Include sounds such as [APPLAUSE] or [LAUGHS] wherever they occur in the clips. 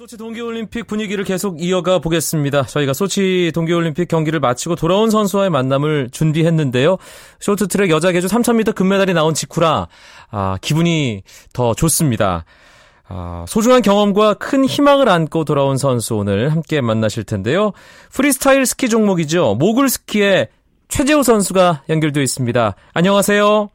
소치 동계올림픽 분위기를 계속 이어가 보겠습니다. 저희가 소치 동계올림픽 경기를 마치고 돌아온 선수와의 만남을 준비했는데요. 쇼트트랙 여자 계주 3000m 금메달이 나온 직후라 아, 기분이 더 좋습니다. 아, 소중한 경험과 큰 희망을 안고 돌아온 선수 오늘 함께 만나실 텐데요. 프리스타일 스키 종목이죠. 모글 스키의 최재호 선수가 연결되어 있습니다. 안녕하세요.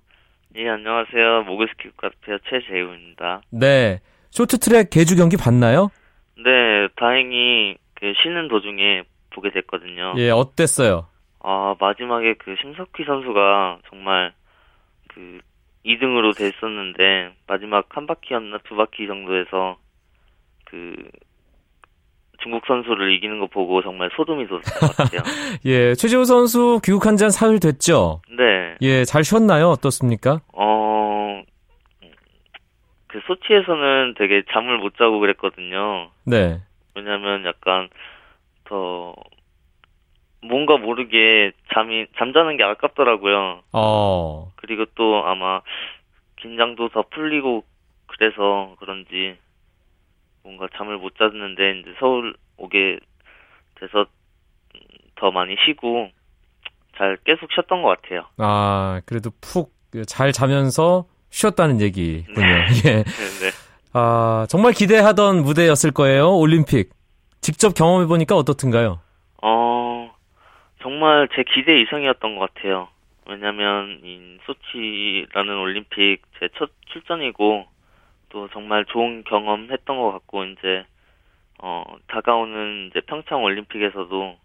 예, 안녕하세요. 모글 스키 국가대표 최재호입니다. 네. 쇼트트랙 개주 경기 봤나요? 네, 다행히 그 쉬는 도중에 보게 됐거든요. 예, 어땠어요? 아, 마지막에 그 심석희 선수가 정말 그 2등으로 됐었는데 마지막 한 바퀴였나 두 바퀴 정도에서 그 중국 선수를 이기는 거 보고 정말 소름이 돋았던 것 같아요. [LAUGHS] 예, 최재호 선수 귀국한 지한 사흘 됐죠? 네. 예, 잘 쉬었나요? 어떻습니까? 어, 그 소치에서는 되게 잠을 못 자고 그랬거든요. 네. 왜냐면 약간 더 뭔가 모르게 잠이 잠자는 게 아깝더라고요. 어. 그리고 또 아마 긴장도 더 풀리고 그래서 그런지 뭔가 잠을 못 잤는데 이제 서울 오게 돼서 더 많이 쉬고 잘 계속 쉬었던 것 같아요. 아, 그래도 푹 잘 자면서 쉬었다는 얘기군요. 네. [LAUGHS] 예. 네, 네. 아, 정말 기대하던 무대였을 거예요. 올림픽. 직접 경험해 보니까 어떻든가요? 어, 정말 제 기대 이상이었던 것 같아요. 왜냐면, 이 소치라는 올림픽 제 첫 출전이고, 또 정말 좋은 경험 했던 것 같고, 이제, 어, 다가오는 이제 평창 올림픽에서도,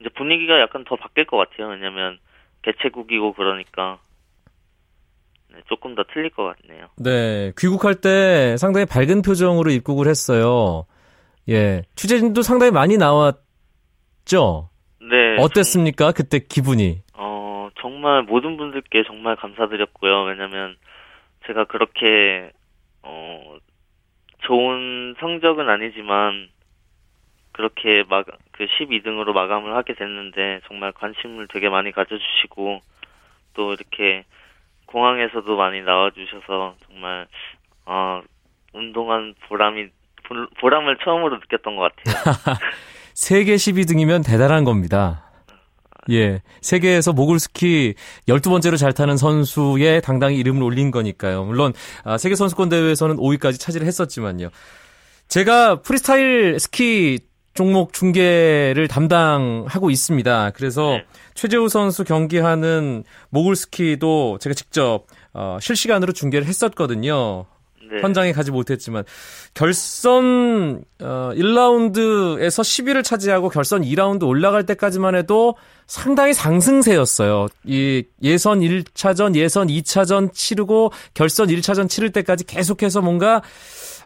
이제 분위기가 약간 더 바뀔 것 같아요. 왜냐면, 개최국이고 그러니까, 네, 조금 더 틀릴 것 같네요. 네. 귀국할 때 상당히 밝은 표정으로 입국을 했어요. 예. 취재진도 상당히 많이 나왔죠? 네. 어땠습니까? 그때 기분이. 어, 정말 모든 분들께 정말 감사드렸고요. 왜냐면 제가 그렇게, 어, 좋은 성적은 아니지만, 그렇게 막, 그 12등으로 마감을 하게 됐는데, 정말 관심을 되게 많이 가져주시고, 또 이렇게 공항에서도 많이 나와주셔서, 정말, 어, 운동한 보람이, 보- 보람을 처음으로 느꼈던 것 같아요. [LAUGHS] 세계 12등이면 대단한 겁니다. 예. 세계에서 모글스키 12번째로 잘 타는 선수의 당당히 이름을 올린 거니까요. 물론, 아, 세계 선수권 대회에서는 5위까지 차지를 했었지만요. 제가 프리스타일 스키 종목 중계를 담당하고 있습니다. 그래서 네. 최재우 선수 경기하는 모글스키도 제가 직접 어, 실시간으로 중계를 했었거든요. 네. 현장에 가지 못했지만 결선 어, 1라운드에서 10위를 차지하고 결선 2라운드 올라갈 때까지만 해도 상당히 상승세였어요. 이 예선 1차전, 예선 2차전 치르고 결선 1차전 치를 때까지 계속해서 뭔가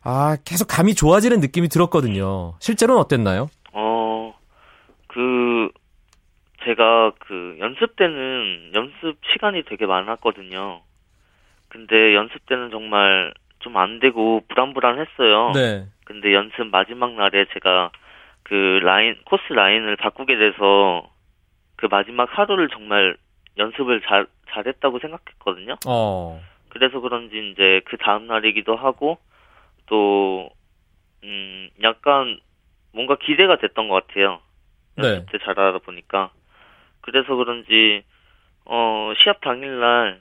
아, 계속 감이 좋아지는 느낌이 들었거든요. 실제로는 어땠나요? 어, 그, 제가 그 연습 때는 연습 시간이 되게 많았거든요. 근데 연습 때는 정말 좀 안 되고 불안불안했어요. 네. 근데 연습 마지막 날에 제가 그 라인, 코스 라인을 바꾸게 돼서 그 마지막 하루를 정말 연습을 잘, 잘했다고 생각했거든요. 어. 그래서 그런지 이제 그 다음 날이기도 하고 또 음, 약간 뭔가 기대가 됐던 것 같아요. 네. 연습 때 잘하다 보니까 그래서 그런지 어 시합 당일날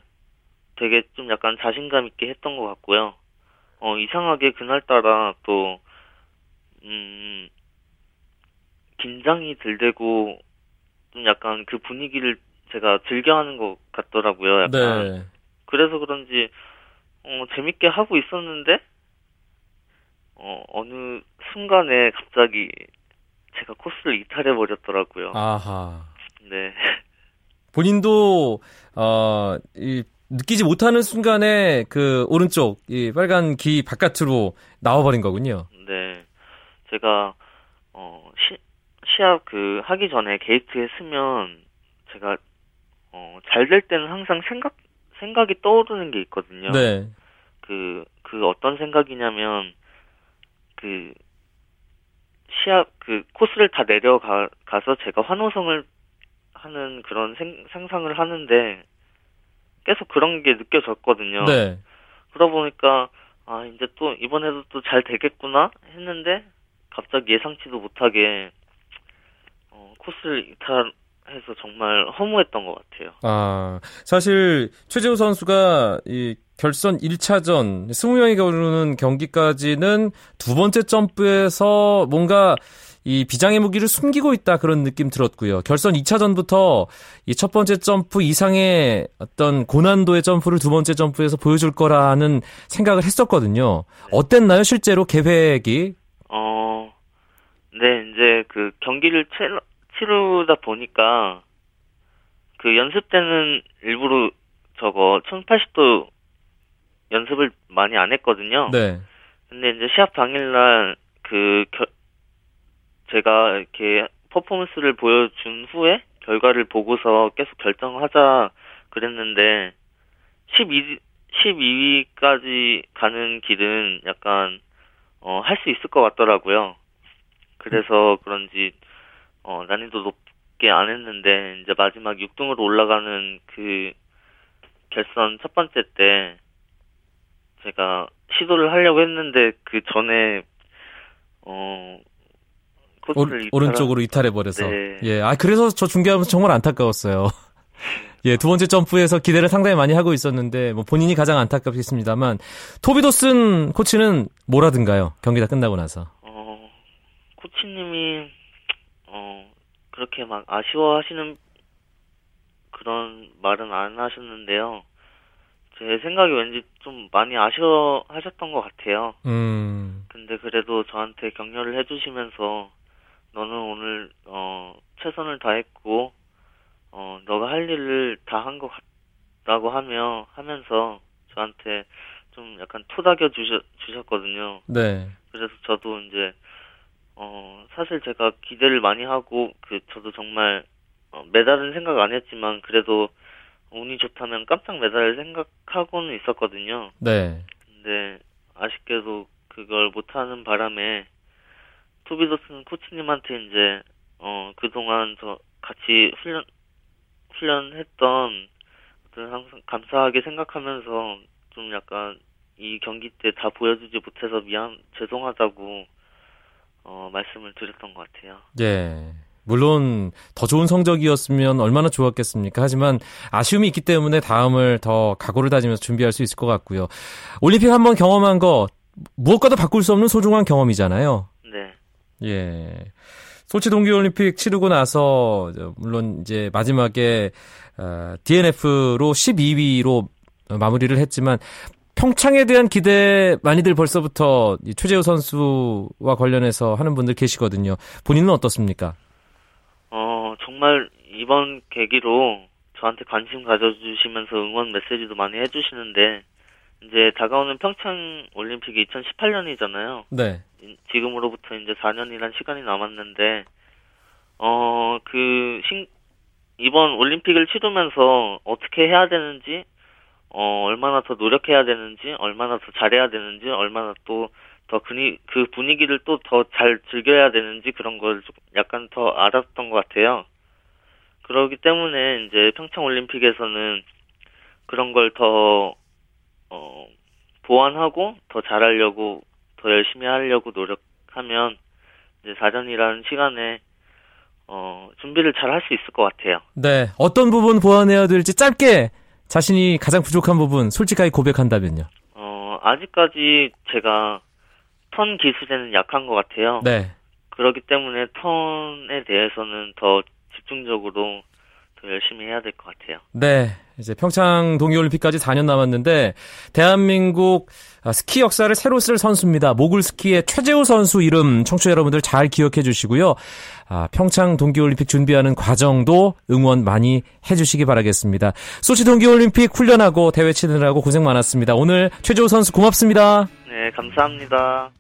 되게 좀 약간 자신감 있게 했던 것 같고요. 어 이상하게 그날따라 또 음, 긴장이 들되고 좀 약간 그 분위기를 제가 즐겨하는 것 같더라고요. 약간 네. 그래서 그런지 어, 재밌게 하고 있었는데 어, 어느 순간에 갑자기 제가 코스를 이탈해 버렸더라고요. 아하. 네. 본인도 어, 이 느끼지 못하는 순간에 그 오른쪽 이 빨간 기 바깥으로 나와버린 거군요. 네. 제가 어, 시, 시합 그 하기 전에 게이트에 쓰면 제가 어, 잘 될 때는 항상 생각 생각이 떠오르는 게 있거든요. 네. 그, 그 어떤 생각이냐면, 그, 시합, 그, 코스를 다 내려가, 가서 제가 환호성을 하는 그런 생, 상상을 하는데, 계속 그런 게 느껴졌거든요. 네. 그러다 보니까, 아, 이제 또, 이번에도 또 잘 되겠구나? 했는데, 갑자기 예상치도 못하게 어, 코스를 이탈 해서 정말 허무했던 것 같아요. 아, 사실 최재우 선수가 이 결선 1차전 20명이 겨루는 경기까지는 두 번째 점프에서 뭔가 이 비장의 무기를 숨기고 있다 그런 느낌 들었고요. 결선 2차전부터 이 첫 번째 점프 이상의 어떤 고난도의 점프를 두 번째 점프에서 보여줄 거라는 생각을 했었거든요. 어땠나요, 실제로 계획이? 어, 네, 이제 그 경기를 치르, 치르다 보니까 그 연습 때는 일부러 저거 1080도 연습을 많이 안 했거든요. 네. 근데 이제 시합 당일날 그 겨, 제가 이렇게 퍼포먼스를 보여준 후에 결과를 보고서 계속 결정하자 그랬는데 12 12위까지 가는 길은 약간 어, 할 수 있을 것 같더라고요. 그래서 그런지 어, 난이도 높게 안 했는데 이제 마지막 6등으로 올라가는 그 결선 첫 번째 때 제가 시도를 하려고 했는데 그 전에 어 코스를 오, 른쪽으로 이탈해 버려서. 네. 예. 아 그래서 저 중계하면서 정말 안타까웠어요. [LAUGHS] 예, 두 번째 점프에서 기대를 상당히 많이 하고 있었는데 뭐 본인이 가장 안타깝겠습니다만 토비도슨 코치는 뭐라든가요? 경기 다 끝나고 나서. 어 코치님이 어 그렇게 막 아쉬워하시는 그런 말은 안 하셨는데요. 제 생각에 왠지 좀 많이 아쉬워하셨던 것 같아요. 음. 근데 그래도 저한테 격려를 해주시면서 너는 오늘 어 최선을 다했고 어 너가 할 일을 다 한 것 같다고 하며 하면서 저한테 좀 약간 토닥여 주셨 주셨거든요. 네. 그래서 저도 이제 어 사실 제가 기대를 많이 하고 그 저도 정말 어, 메달은 생각 안 했지만 그래도 운이 좋다면 깜짝 메달을 생각하고는 있었거든요. 네. 근데 아쉽게도 그걸 못하는 바람에 투비더슨 코치님한테 이제 어 그동안 저 같이 훈련 훈련했던 항상 감사하게 생각하면서 좀 약간 이 경기 때 다 보여주지 못해서 미안 죄송하다고 어 말씀을 드렸던 것 같아요. 예. 물론 더 좋은 성적이었으면 얼마나 좋았겠습니까? 하지만 아쉬움이 있기 때문에 다음을 더 각오를 다지면서 준비할 수 있을 것 같고요. 올림픽 한번 경험한 거 무엇과도 바꿀 수 없는 소중한 경험이잖아요. 네. 예. 소치 동계올림픽 치르고 나서 물론 이제 마지막에 어, DNF로 12위로 마무리를 했지만 평창에 대한 기대 많이들 벌써부터 최재우 선수와 관련해서 하는 분들 계시거든요. 본인은 어떻습니까? 어 정말 이번 계기로 저한테 관심 가져주시면서 응원 메시지도 많이 해주시는데 이제 다가오는 평창 올림픽이 2018년이잖아요. 네. 지금으로부터 이제 4년이란 시간이 남았는데 어 그 이번 올림픽을 치르면서 어떻게 해야 되는지 어 얼마나 더 노력해야 되는지 얼마나 더 잘해야 되는지 얼마나 또 더 그 분위기를 또 더 잘 즐겨야 되는지 그런 걸 약간 더 알았던 것 같아요. 그러기 때문에 이제 평창 올림픽에서는 그런 걸더 어, 보완하고 더 잘하려고 더 열심히 하려고 노력하면 이제 사전이라는 시간에 어, 준비를 잘 할 수 있을 것 같아요. 네. 어떤 부분 보완해야 될지 짧게 자신이 가장 부족한 부분 솔직하게 고백한다면요. 어, 아직까지 제가 턴 기술에는 약한 것 같아요. 네. 그렇기 때문에 턴에 대해서는 더 집중적으로 더 열심히 해야 될 것 같아요. 네. 이제 평창 동계올림픽까지 4년 남았는데 대한민국 스키 역사를 새로 쓸 선수입니다. 모굴 스키의 최재우 선수 이름 청취자 여러분들 잘 기억해 주시고요. 아, 평창 동계올림픽 준비하는 과정도 응원 많이 해주시기 바라겠습니다. 소치 동계올림픽 훈련하고 대회 치느라고 고생 많았습니다. 오늘 최재우 선수 고맙습니다. 네, 감사합니다.